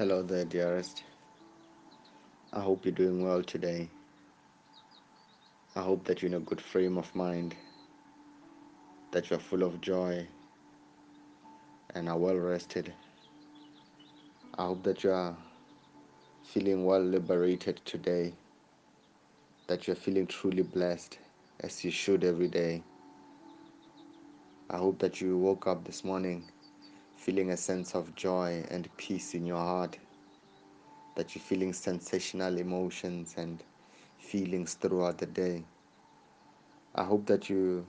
Hello there, dearest. I hope you're doing well today. I hope that you're in a good frame of mind, that you're full of joy and are well rested. I hope that you are feeling well liberated today, that you're feeling truly blessed as you should every day. I hope that you woke up this morning feeling a sense of joy and peace in your heart, that you're feeling sensational emotions and feelings throughout the day. I hope that you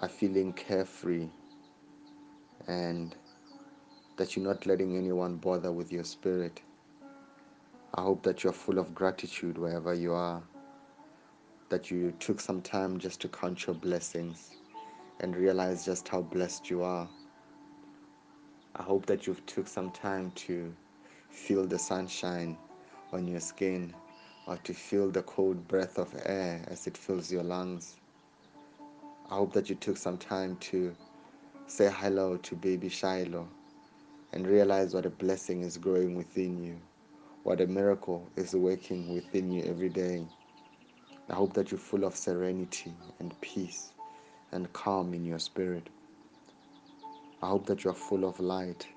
are feeling carefree and that you're not letting anyone bother with your spirit. I hope that you're full of gratitude wherever you are, that you took some time just to count your blessings and realize just how blessed you are. I hope that you've took some time to feel the sunshine on your skin or to feel the cold breath of air as it fills your lungs. I hope that you took some time to say hello to baby Shiloh and realize what a blessing is growing within you, what a miracle is working within you every day. I hope that you're full of serenity and peace and calm in your spirit. I hope that you are full of light,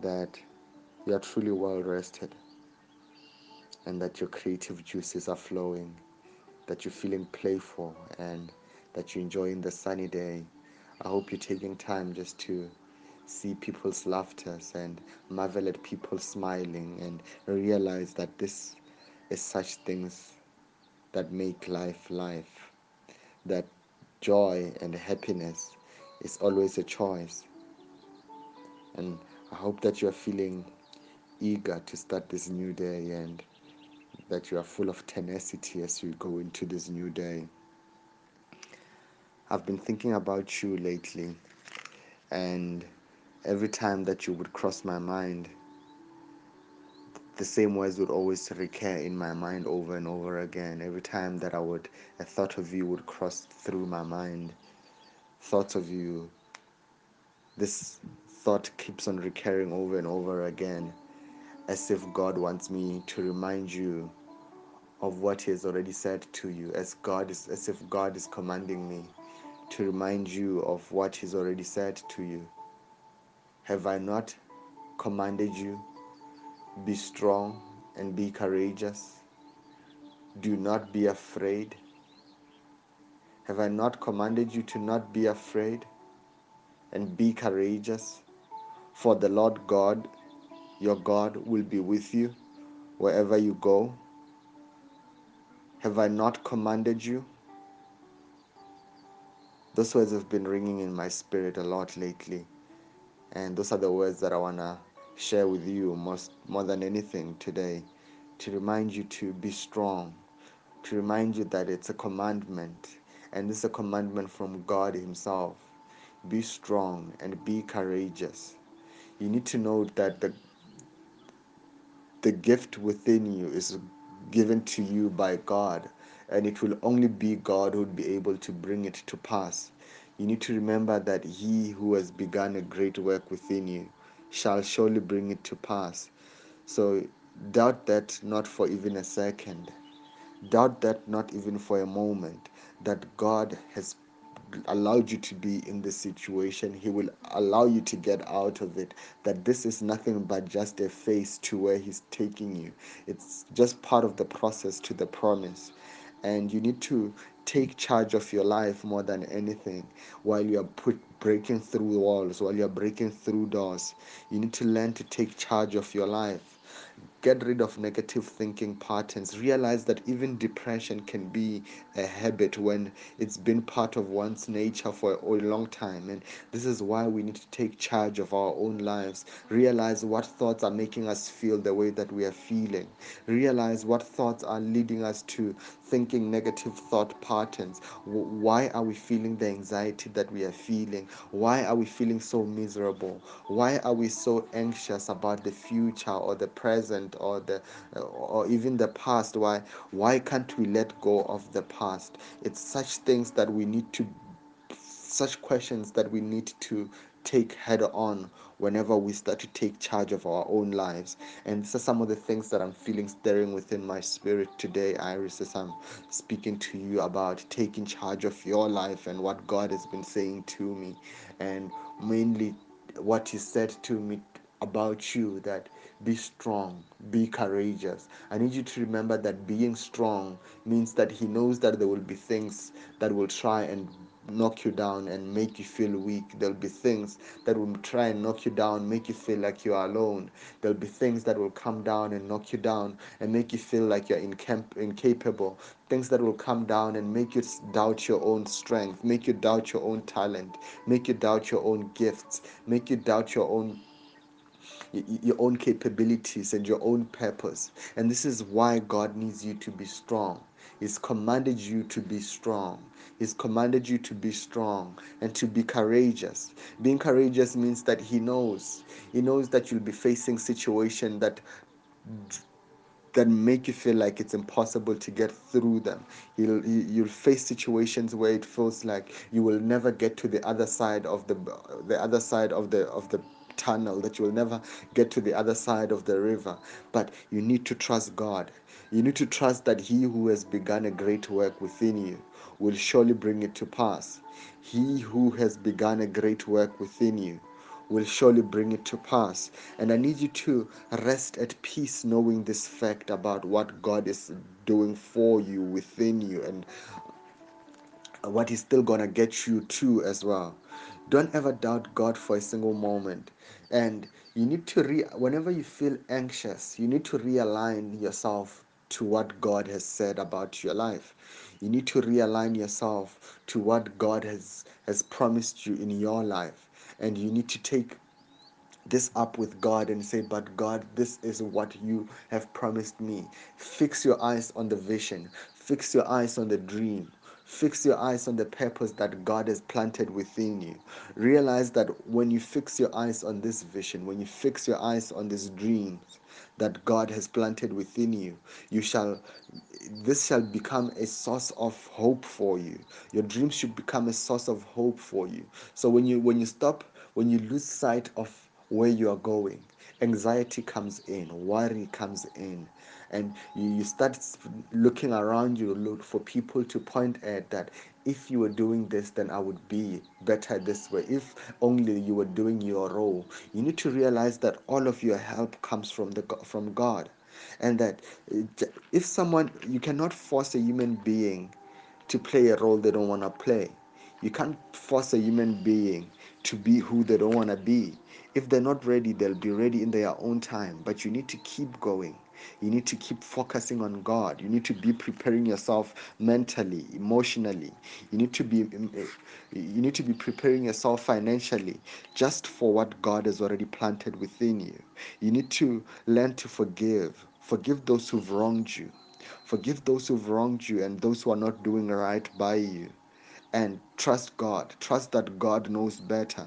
that you are truly well rested, and that your creative juices are flowing, that you're feeling playful, and that you're enjoying the sunny day. I hope you're taking time just to see people's laughters and marvel at people smiling and realize that this is such things that make life life. That joy and happiness is always a choice. And I hope that you are feeling eager to start this new day and that you are full of tenacity as you go into this new day. I've been thinking about you lately, and every time that you would cross my mind, the same words would always recur in my mind over and over again. Every time that I would, a thought of you would cross through my mind. Thoughts of you, this thought keeps on recurring over and over again, as if God wants me to remind you of what He has already said to you, as God is, as if God is commanding me to remind you of what He's already said to you. Have I not commanded you? Be strong and be courageous. Do not be afraid. Have I not commanded you to not be afraid and be courageous? For the Lord God, your God, will be with you wherever you go. Have I not commanded you? Those words have been ringing in my spirit a lot lately. And those are the words that I want to share with you most, more than anything today to remind you to be strong, to remind you that it's a commandment, and this is a commandment from God Himself. Be strong and be courageous. You need to know that the, the gift within you is given to you by God, and it will only be God who will be able to bring it to pass. You need to remember that He who has begun a great work within you shall surely bring it to pass. So doubt that not for even a second. Doubt that not even for a moment that God has allowed you to be in this situation. He will allow you to get out of it. That this is nothing but just a phase to where He's taking you. It's just part of the process to the promise. And you need to take charge of your life more than anything while you are put breaking through walls, while you're breaking through doors. You need to learn to take charge of your life get rid of negative thinking patterns realize that even depression can be a habit when it's been part of one's nature for a long time. And this is why we need to take charge of our own lives. Realize what thoughts are making us feel the way that we are feeling. Realize what thoughts are leading us to thinking negative thought patterns. Why are we feeling the anxiety that we are feeling? Why are we feeling so miserable? Why are we so anxious about the future or the present or the uh, or even the past? Why why can't we let go of the past? It's such things that we need to such questions that we need to take head on whenever we start to take charge of our own lives. And are some of the things that I'm feeling stirring within my spirit today, Iris, as I'm speaking to you about taking charge of your life and what God has been saying to me. And mainly what He said to me about you that be strong, be courageous. I need you to remember that being strong means that He knows that there will be things that will try and knock you down and make you feel weak. There'll be things that will try and knock you down, make you feel like you are alone. There'll be things that will come down and knock you down and make you feel like you're incap- incapable. Things that will come down and make you doubt your own strength, make you doubt your own talent, make you doubt your own gifts, make you doubt your own your own capabilities and your own purpose. And this is why God needs you to be strong. He's commanded you to be strong. He's commanded you to be strong and to be courageous. Being courageous means that He knows. He knows that you'll be facing situations that that make you feel like it's impossible to get through them. You'll you'll face situations where it feels like you will never get to the other side of the the other side of the of the tunnel that you will never get to the other side of the river but you need to trust God you need to trust that he who has begun a great work within you will surely bring it to pass he who has begun a great work within you will surely bring it to pass. And I need you to rest at peace knowing this fact about what God is doing for you within you and what He's still going to get you to as well. Don't ever doubt God for a single moment. And you need to, re- whenever you feel anxious, you need to realign yourself to what God has said about your life. You need to realign yourself to what God has, has promised you in your life. And you need to take this up with God and say, But God, this is what you have promised me. Fix your eyes on the vision, fix your eyes on the dream. Fix your eyes on the purpose that God has planted within you. Realize that when you fix your eyes on this vision, when you fix your eyes on these dreams that God has planted within you, you shall this shall become a source of hope for you. Your dreams should become a source of hope for you. So when you when you stop when you lose sight of where you are going anxiety comes in worry comes in and you, you start looking around you look for people to point at that if you were doing this then i would be better this way. If only you were doing your role. You need to realize that all of your help comes from the from god. And that uh, if someone you cannot force a human being to play a role they don't want to play. You can't force a human being to be who they don't want to be. If they're not ready they'll be ready in their own time but you need to keep going you need to keep focusing on god you need to be preparing yourself mentally emotionally you need to be um, uh, you need to be preparing yourself financially just for what god has already planted within you you need to learn to forgive Forgive those who've wronged you. Forgive those who've wronged you and those who are not doing right by you. And trust God. Trust that God knows better.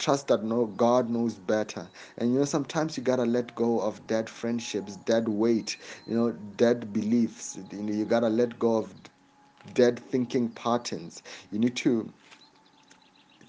Trust that no God knows better. And you know, sometimes you gotta let go of dead friendships, dead weight, you know, dead beliefs. You know, you gotta let go of dead thinking patterns. You need to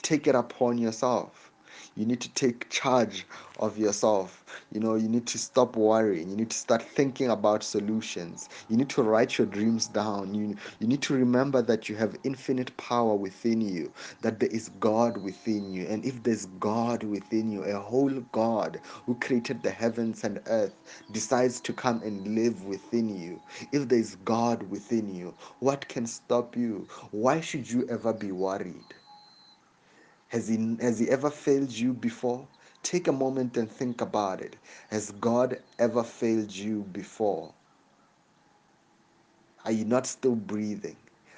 take it upon yourself. You need to take charge of yourself. You know, you need to stop worrying. You need to start thinking about solutions. You need to write your dreams down. You, you need to remember that you have infinite power within you, that there is God within you. And if there's God within you, a whole God who created the heavens and earth decides to come and live within you, if there's God within you, what can stop you? Why should you ever be worried? Has he, has he ever failed you before? Take a moment and think about it. Has God ever failed you before? Are you not still breathing?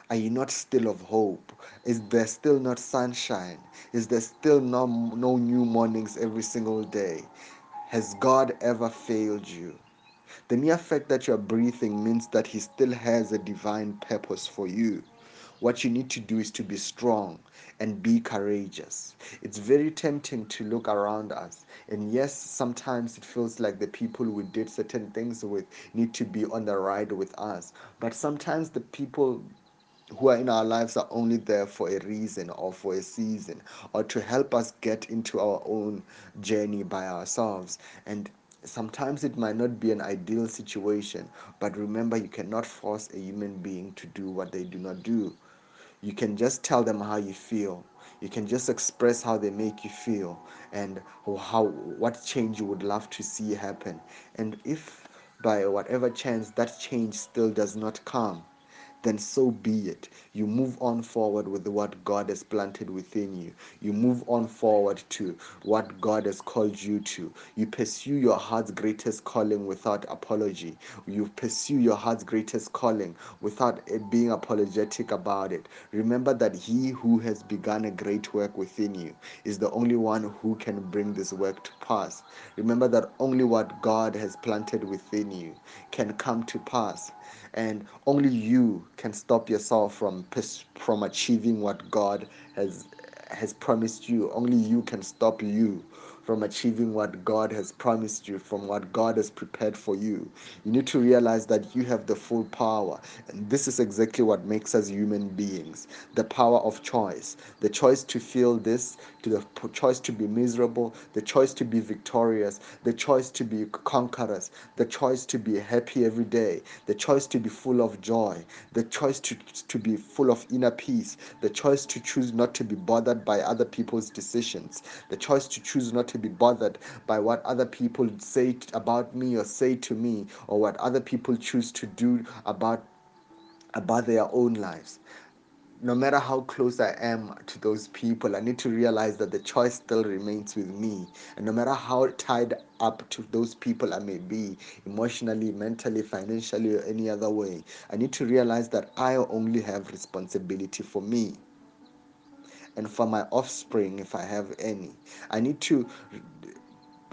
Are you not still of hope? Is there still not sunshine? Is there still no, no new mornings every single day? Has God ever failed you? The mere fact that you're breathing means that He still has a divine purpose for you. What you need to do is to be strong and be courageous. It's very tempting to look around us. And yes, sometimes it feels like the people we did certain things with need to be on the ride with us. But sometimes the people who are in our lives are only there for a reason or for a season or to help us get into our own journey by ourselves. And sometimes it might not be an ideal situation, but remember, you cannot force a human being to do what they do not do. You can just tell them how you feel. You can just express how they make you feel and how what change you would love to see happen. And if by whatever chance that change still does not come, then so be it. You move on forward with what God has planted within you. You move on forward to what God has called you to. You pursue your heart's greatest calling without apology. You pursue your heart's greatest calling without being apologetic about it. Remember that He who has begun a great work within you is the only one who can bring this work to pass. Remember that only what God has planted within you can come to pass and only you can stop yourself from from achieving what God has has promised you. Only you can stop you from achieving what God has promised you, from what God has prepared for you. You need to realize that you have the full power. And this is exactly what makes us human beings the power of choice. The choice to feel this, to the choice to be miserable, the choice to be victorious, the choice to be conquerors, the choice to be happy every day, the choice to be full of joy, the choice to, to be full of inner peace, the choice to choose not to be bothered by other people's decisions, the choice to choose not to be bothered by what other people say about me or say to me or what other people choose to do about about their own lives no matter how close I am to those people, I need to realize that the choice still remains with me. And no matter how tied up to those people I may be, emotionally, mentally, financially, or any other way, I need to realize that I only have responsibility for me and for my offspring if I have any. I need to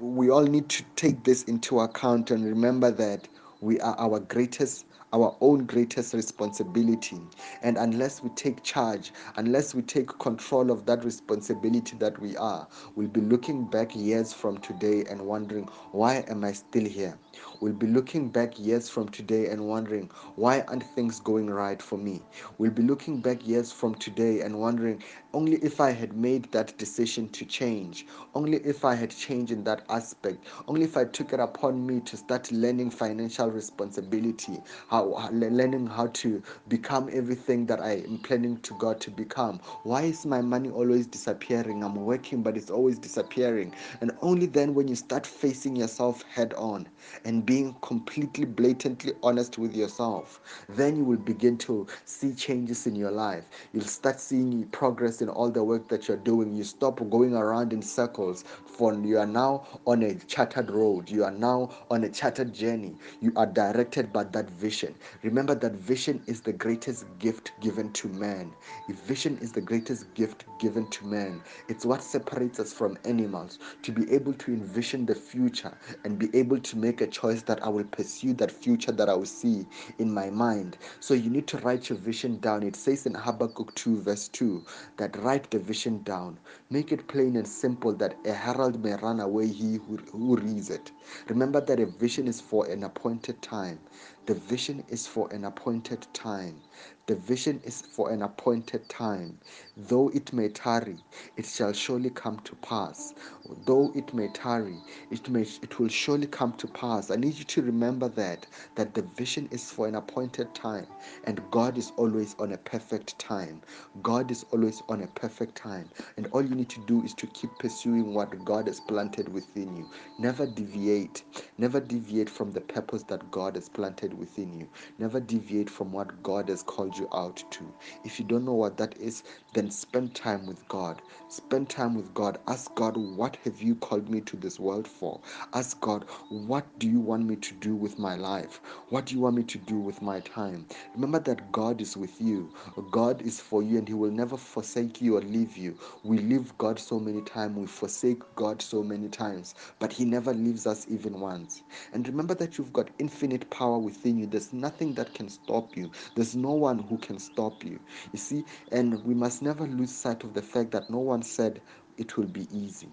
we all need to take this into account and remember that we are our greatest our own greatest responsibility and unless we take charge unless we take control of that responsibility that we are we'll be looking back years from today and wondering why am i still here we'll be looking back years from today and wondering why aren't things going right for me we'll be looking back years from today and wondering only if i had made that decision to change only if I had changed in that aspect, only if I took it upon me to start learning financial responsibility, how learning how to become everything that I am planning to God to become. Why is my money always disappearing? I'm working, but it's always disappearing. And only then, when you start facing yourself head on and being completely blatantly honest with yourself, then you will begin to see changes in your life. You'll start seeing progress in all the work that you're doing. You stop going around in circles, for you are now on a chartered road. You are now on a chartered journey. You are directed by that vision. Remember that vision is the greatest gift given to man. If vision is the greatest gift given to man, it's what separates us from animals to be able to envision the future and be able to make a choice that I will pursue that future that I will see in my mind. So you need to write your vision down. It says in Habakkuk 2, verse 2, that write the vision down. Make it plain and simple that a herald may run away he who, who reads it. Remember that a vision is for an appointed time. The vision is for an appointed time. The vision is for an appointed time. Though it may tarry, it shall surely come to pass. Though it may tarry, it may it will surely come to pass. I need you to remember that that the vision is for an appointed time and God is always on a perfect time. God is always on a perfect time. And all you need to do is to keep pursuing what God has planted within you. Never deviate. Never deviate from the purpose that God has planted within you. Never deviate from what God has called you out to. If you don't know what that is, then spend time with God. Spend time with God. Ask God, what have you called me to this world for? Ask God, what do you want me to do with my life? What do you want me to do with my time? Remember that God is with you. God is for you and He will never forsake you or leave you. We leave God so many times, we forsake God so many times, but He never leaves us even once. And remember that you've got infinite power within you. There's nothing that can stop you, there's no one who can stop you. You see, and we must never lose sight of the fact that no one said it will be easy.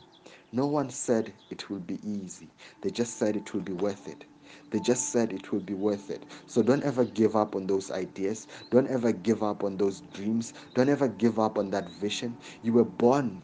No one said it will be easy. They just said it will be worth it. They just said it will be worth it. So don't ever give up on those ideas. Don't ever give up on those dreams. Don't ever give up on that vision. You were born,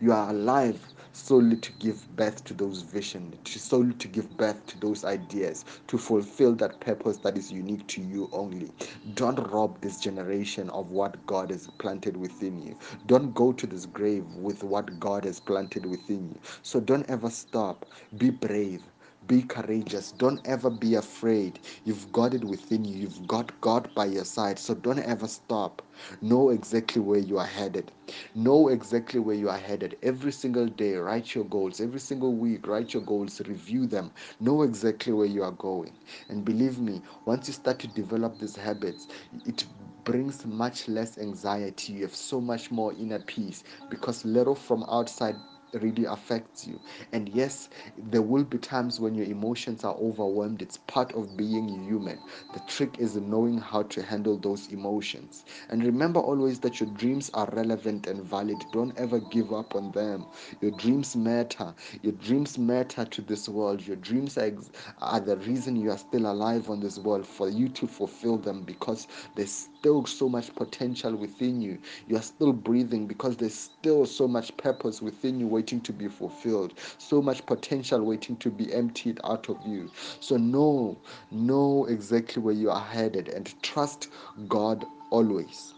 you are alive solely to give birth to those visions, to solely to give birth to those ideas, to fulfill that purpose that is unique to you only. Don't rob this generation of what God has planted within you. Don't go to this grave with what God has planted within you. So don't ever stop. Be brave. Be courageous. Don't ever be afraid. You've got it within you. You've got God by your side. So don't ever stop. Know exactly where you are headed. Know exactly where you are headed. Every single day, write your goals. Every single week, write your goals, review them. Know exactly where you are going. And believe me, once you start to develop these habits, it brings much less anxiety. You have so much more inner peace because little from outside really affects you. And yes, there will be times when your emotions are overwhelmed. It's part of being human. The trick is knowing how to handle those emotions. And remember always that your dreams are relevant and valid. Don't ever give up on them. Your dreams matter. Your dreams matter to this world. Your dreams are, ex- are the reason you are still alive on this world for you to fulfill them because there's still so much potential within you. You are still breathing because there's still so much purpose within you waiting to be fulfilled, so much potential waiting to be emptied out of you. So, know, know exactly where you are headed and trust God always.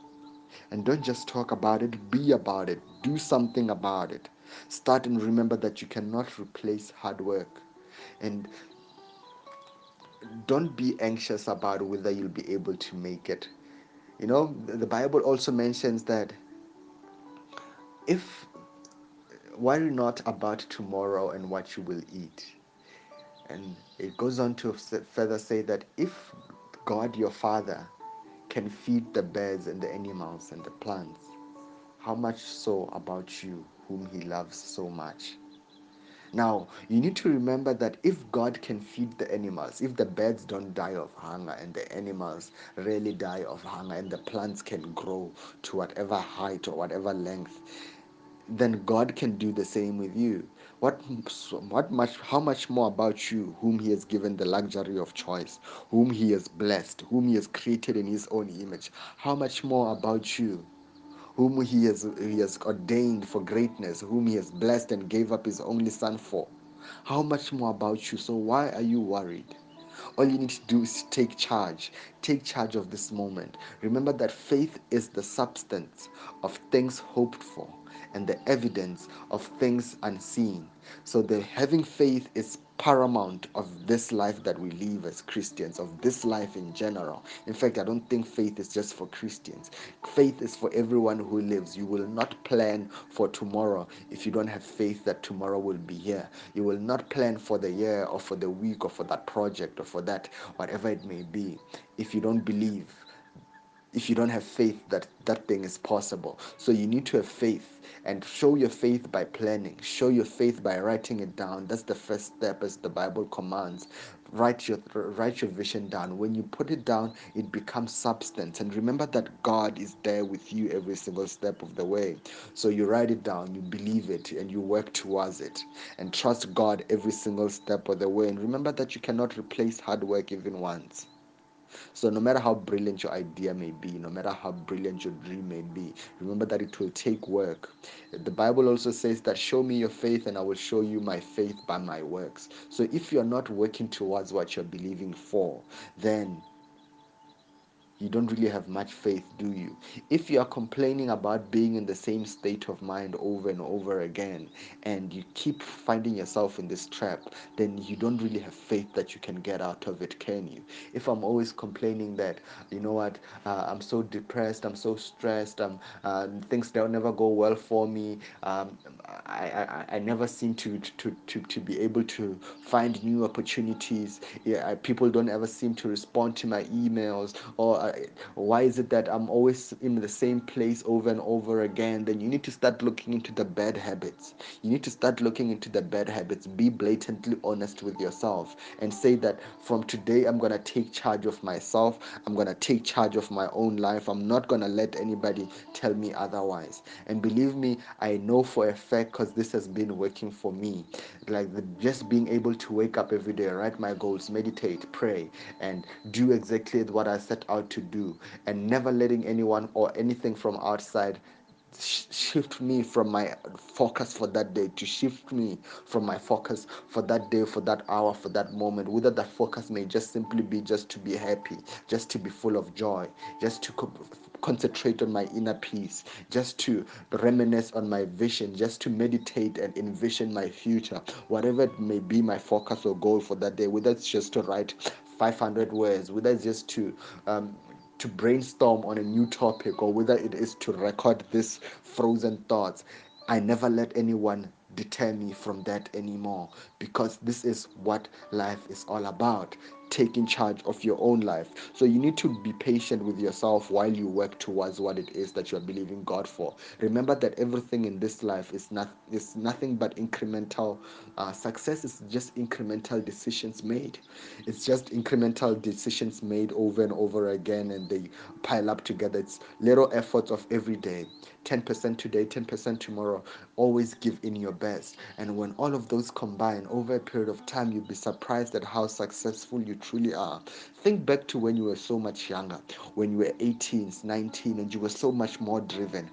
And don't just talk about it, be about it, do something about it. Start and remember that you cannot replace hard work. And don't be anxious about whether you'll be able to make it. You know, the Bible also mentions that if worry not about tomorrow and what you will eat. And it goes on to further say that if God your Father can feed the birds and the animals and the plants, how much so about you, whom He loves so much? Now, you need to remember that if God can feed the animals, if the birds don't die of hunger and the animals really die of hunger and the plants can grow to whatever height or whatever length, then God can do the same with you. What, what much, how much more about you, whom He has given the luxury of choice, whom He has blessed, whom He has created in His own image? How much more about you, whom He has He has ordained for greatness, whom He has blessed and gave up His only Son for? How much more about you? So why are you worried? All you need to do is take charge. Take charge of this moment. Remember that faith is the substance of things hoped for and the evidence of things unseen. So the having faith is paramount of this life that we live as Christians, of this life in general. In fact, I don't think faith is just for Christians. Faith is for everyone who lives. You will not plan for tomorrow if you don't have faith that tomorrow will be here. You will not plan for the year or for the week or for that project or for that whatever it may be if you don't believe if you don't have faith that that thing is possible. So you need to have faith and show your faith by planning. Show your faith by writing it down. That's the first step as the Bible commands. Write your write your vision down. When you put it down, it becomes substance. And remember that God is there with you every single step of the way. So you write it down, you believe it, and you work towards it. And trust God every single step of the way. And remember that you cannot replace hard work even once. So, no matter how brilliant your idea may be, no matter how brilliant your dream may be, remember that it will take work. The Bible also says that show me your faith and I will show you my faith by my works. So, if you're not working towards what you're believing for, then you don't really have much faith, do you? If you are complaining about being in the same state of mind over and over again, and you keep finding yourself in this trap, then you don't really have faith that you can get out of it, can you? If I'm always complaining that, you know what, uh, I'm so depressed, I'm so stressed, um, uh, things don't never go well for me, um, I, I, I never seem to, to, to, to be able to find new opportunities. Yeah, people don't ever seem to respond to my emails, or I, why is it that i'm always in the same place over and over again? Then you need to start looking into the bad habits. You need to start looking into the bad habits. Be blatantly honest with yourself and say that from today i'm going to take charge of myself. I'm going to take charge of my own life. I'm not going to let anybody tell me otherwise. And believe me i know for a fact because this has been working for me. Like the, just being able to wake up every day write my goals meditate pray and do exactly what i set out to do and never letting anyone or anything from outside shift me from my focus for that day to shift me from my focus for that day for that hour for that moment. Whether that focus may just simply be just to be happy just to be full of joy just to co- concentrate on my inner peace just to reminisce on my vision just to meditate and envision my future. Whatever it may be my focus or goal for that day whether it's just to write 500 words whether it's just to um, to brainstorm on a new topic or whether it is to record these frozen thoughts, I never let anyone deter me from that anymore because this is what life is all about taking charge of your own life. So you need to be patient with yourself while you work towards what it is that you are believing God for. Remember that everything in this life is not is nothing but incremental. Uh, success is just incremental decisions made. It's just incremental decisions made over and over again, and they pile up together. It's little efforts of every day. 10% today, 10% tomorrow. Always give in your best. And when all of those combine over a period of time, you'll be surprised at how successful you truly are. Think back to when you were so much younger, when you were 18, 19, and you were so much more driven.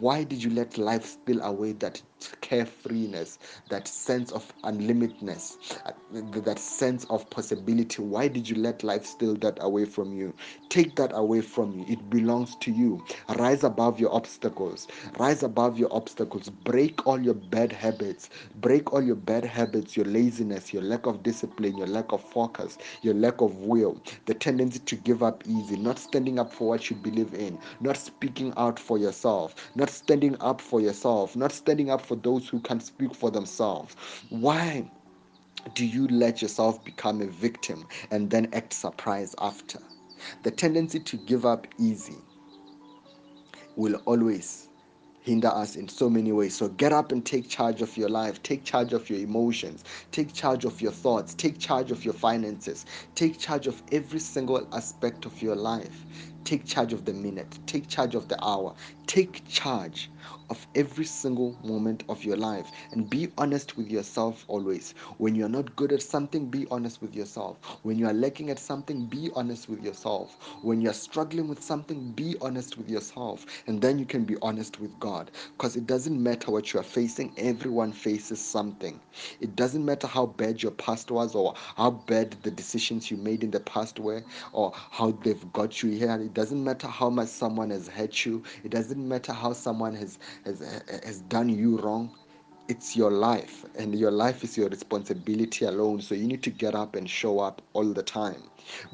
Why did you let life spill away that carefreeness, that sense of unlimitedness, uh, that sense of possibility? Why did you let life steal that away from you? Take that away from you. It belongs to you. Rise above your obstacles. Rise above your obstacles. Break all your bad habits. Break all your bad habits, your laziness, your lack of discipline, your lack of focus, your lack of will, the tendency to give up easy, not standing up for what you believe in, not speaking out for yourself, not standing up for yourself, not standing up for those who can speak for themselves. Why? Do you let yourself become a victim and then act surprised after? The tendency to give up easy will always hinder us in so many ways. So get up and take charge of your life, take charge of your emotions, take charge of your thoughts, take charge of your finances, take charge of every single aspect of your life. Take charge of the minute, take charge of the hour, take charge of every single moment of your life and be honest with yourself always. When you're not good at something, be honest with yourself. When you are lacking at something, be honest with yourself. When you're struggling with something, be honest with yourself. And then you can be honest with God. Because it doesn't matter what you are facing, everyone faces something. It doesn't matter how bad your past was or how bad the decisions you made in the past were or how they've got you here. It doesn't matter how much someone has hurt you. It doesn't matter how someone has has has done you wrong it's your life and your life is your responsibility alone. So you need to get up and show up all the time.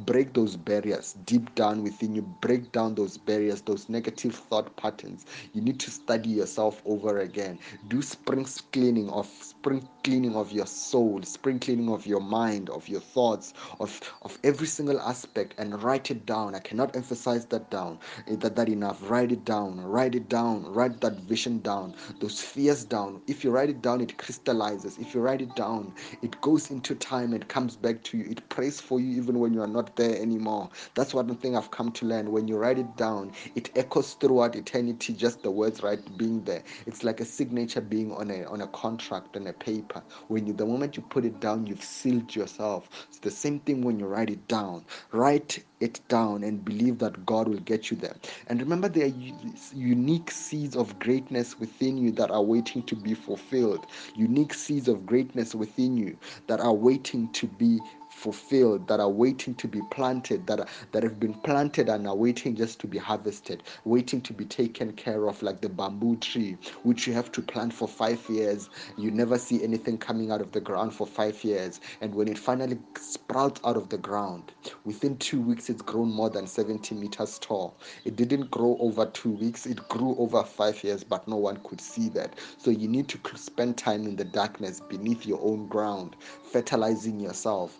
Break those barriers deep down within you. Break down those barriers those negative thought patterns. You need to study yourself over again. Do spring cleaning of spring cleaning of your soul spring cleaning of your mind of your thoughts of of every single aspect and write it down. I cannot emphasize that down eh, that that enough. Write it down write it down write that vision down those fears down. If you write it down it crystallizes. If you write it down it goes into time and comes back to you. It prays for you even when you are not there anymore. That's one thing i've come to learn. When you write it down it echoes throughout eternity just the words right being there. It's like a signature being on a on a contract on a paper. When you the moment you put it down you've sealed yourself. It's the same thing when you write it down. Write it down and believe that god will get you there. And remember there are unique seeds of greatness within you that are waiting to be fulfilled. Unique seeds of greatness within you that are waiting to be fulfilled that are waiting to be planted that are, that have been planted and are waiting just to be harvested waiting to be taken care of like the bamboo tree which you have to plant for 5 years. You never see anything coming out of the ground for 5 years. And when it finally sprouts out of the ground within 2 weeks it's grown more than 70 meters tall. It didn't grow over 2 weeks it grew over 5 years but no one could see that. So you need to spend time in the darkness beneath your own ground fertilizing yourself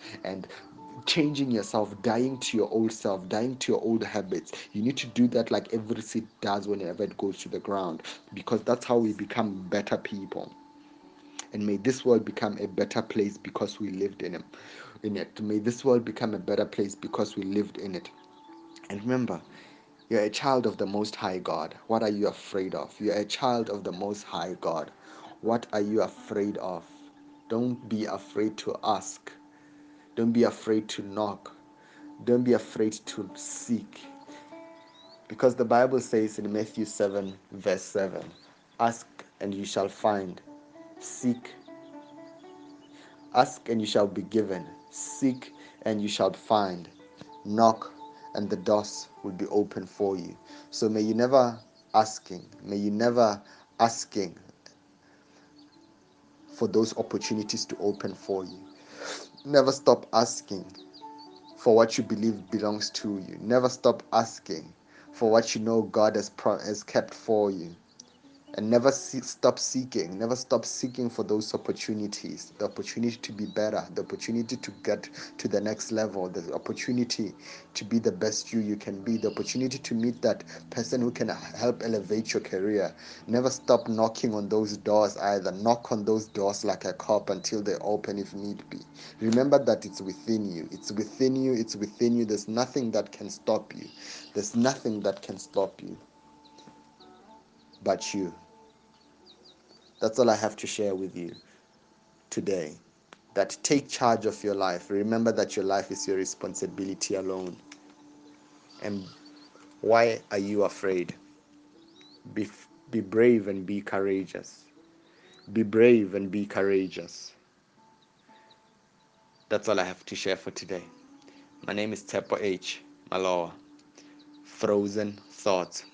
changing yourself, dying to your old self, dying to your old habits. You need to do that like every seed does whenever it goes to the ground because that's how we become better people. And may this world become a better place because we lived in it. In it. May this world become a better place because we lived in it. And remember, you're a child of the Most High God. What are you afraid of? You're a child of the Most High God. What are you afraid of? Don't be afraid to ask. Don't be afraid to knock. Don't be afraid to seek. Because the Bible says in Matthew 7, verse 7 Ask and you shall find. Seek. Ask and you shall be given. Seek and you shall find. Knock and the doors will be open for you. So may you never asking, may you never asking for those opportunities to open for you. Never stop asking for what you believe belongs to you. Never stop asking for what you know God has, pro- has kept for you and never see, stop seeking never stop seeking for those opportunities. The opportunity to be better the opportunity to get to the next level the opportunity to be the best you you can be the opportunity to meet that person who can help elevate your career. Never stop knocking on those doors either. Knock on those doors like a cop until they open if need be. Remember that it's within you. It's within you it's within you. There's nothing that can stop you. There's nothing that can stop you but you That's all I have to share with you today. That take charge of your life. Remember that your life is your responsibility alone. And why are you afraid? Be, be brave and be courageous. Be brave and be courageous. That's all I have to share for today. My name is Tepo H. Maloa. Frozen Thoughts.